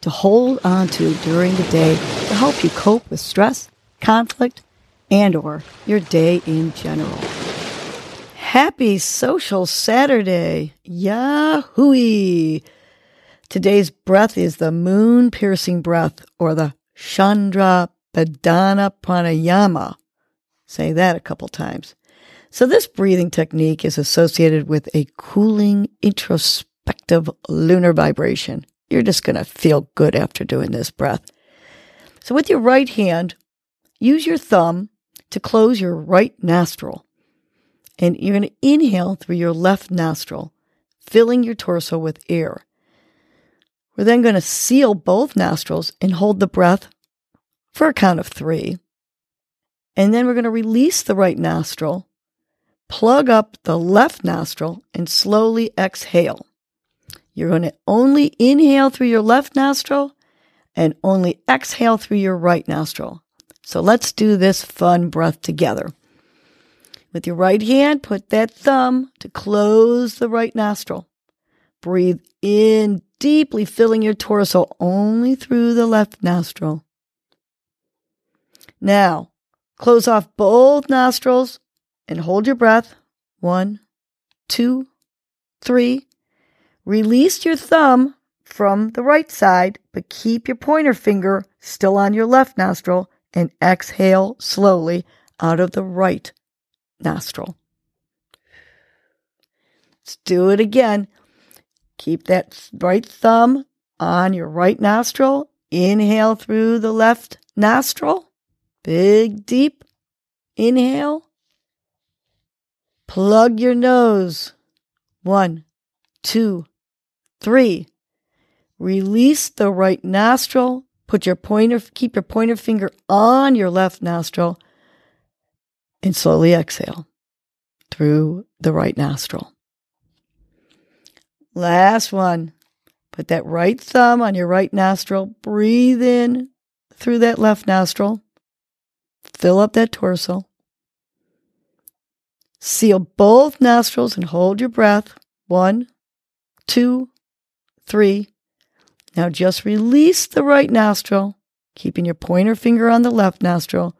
to hold on to during the day to help you cope with stress, conflict, and or your day in general. Happy Social Saturday! Yahoo! Today's breath is the moon piercing breath or the Chandra Bhedana Pranayama. Say that a couple times. So this breathing technique is associated with a cooling, introspective lunar vibration. You're just going to feel good after doing this breath. So with your right hand, use your thumb to close your right nostril. And you're going to inhale through your left nostril, filling your torso with air. We're then going to seal both nostrils and hold the breath for a count of three. And then we're going to release the right nostril, plug up the left nostril, and slowly exhale. You're going to only inhale through your left nostril and only exhale through your right nostril. So let's do this fun breath together. With your right hand, put that thumb to close the right nostril. Breathe in deeply, filling your torso only through the left nostril. Now, close off both nostrils and hold your breath. One, two, three. Release your thumb from the right side, but keep your pointer finger still on your left nostril and exhale slowly out of the right nostril. Let's do it again. Keep that right thumb on your right nostril. Inhale through the left nostril. Big, deep inhale. Plug your nose. One, two, Three, release the right nostril. Put your pointer, keep your pointer finger on your left nostril and slowly exhale through the right nostril. Last one. Put that right thumb on your right nostril. Breathe in through that left nostril. Fill up that torso. Seal both nostrils and hold your breath. One, two, three. Now just release the right nostril, keeping your pointer finger on the left nostril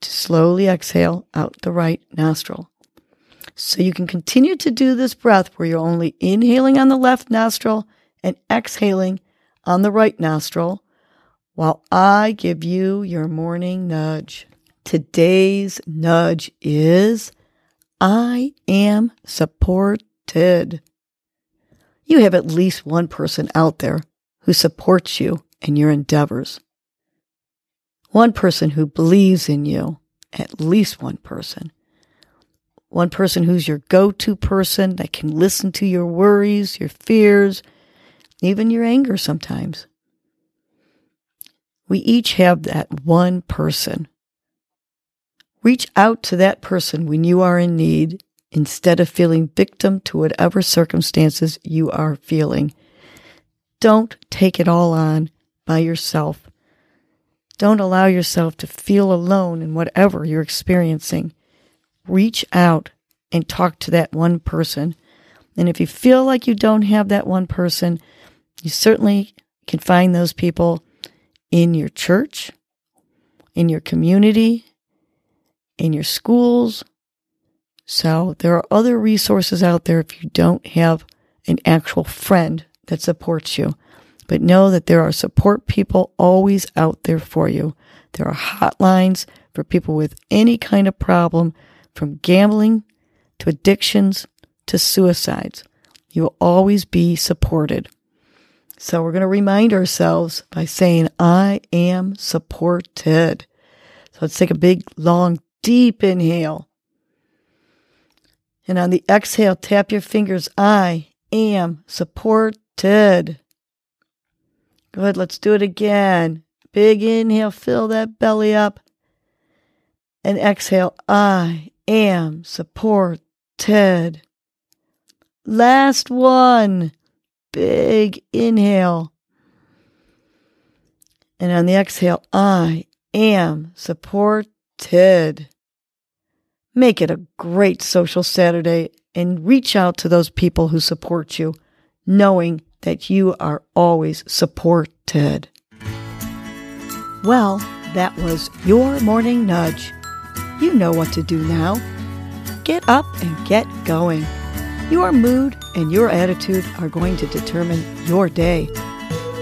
to slowly exhale out the right nostril. So you can continue to do this breath where you're only inhaling on the left nostril and exhaling on the right nostril while I give you your morning nudge. Today's nudge is I am supported you have at least one person out there who supports you in your endeavors. One person who believes in you, at least one person. One person who's your go to person that can listen to your worries, your fears, even your anger sometimes. We each have that one person. Reach out to that person when you are in need instead of feeling victim to whatever circumstances you are feeling. Don't take it all on by yourself. Don't allow yourself to feel alone in whatever you're experiencing. Reach out and talk to that one person. And if you feel like you don't have that one person, you certainly can find those people in your church, in your community, in your schools, so there are other resources out there if you don't have an actual friend that supports you. But know that there are support people always out there for you. There are hotlines for people with any kind of problem from gambling to addictions to suicides. You will always be supported. So we're going to remind ourselves by saying, I am supported. So let's take a big, long, deep inhale. And on the exhale, tap your fingers. I am supported. Good. Let's do it again. Big inhale, fill that belly up. And exhale, I am supported. Last one. Big inhale. And on the exhale, I am supported. Make it a great social Saturday and reach out to those people who support you, knowing that you are always supported. Well, that was your morning nudge. You know what to do now. Get up and get going. Your mood and your attitude are going to determine your day.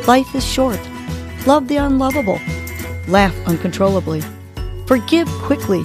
Life is short. Love the unlovable. Laugh uncontrollably. Forgive quickly.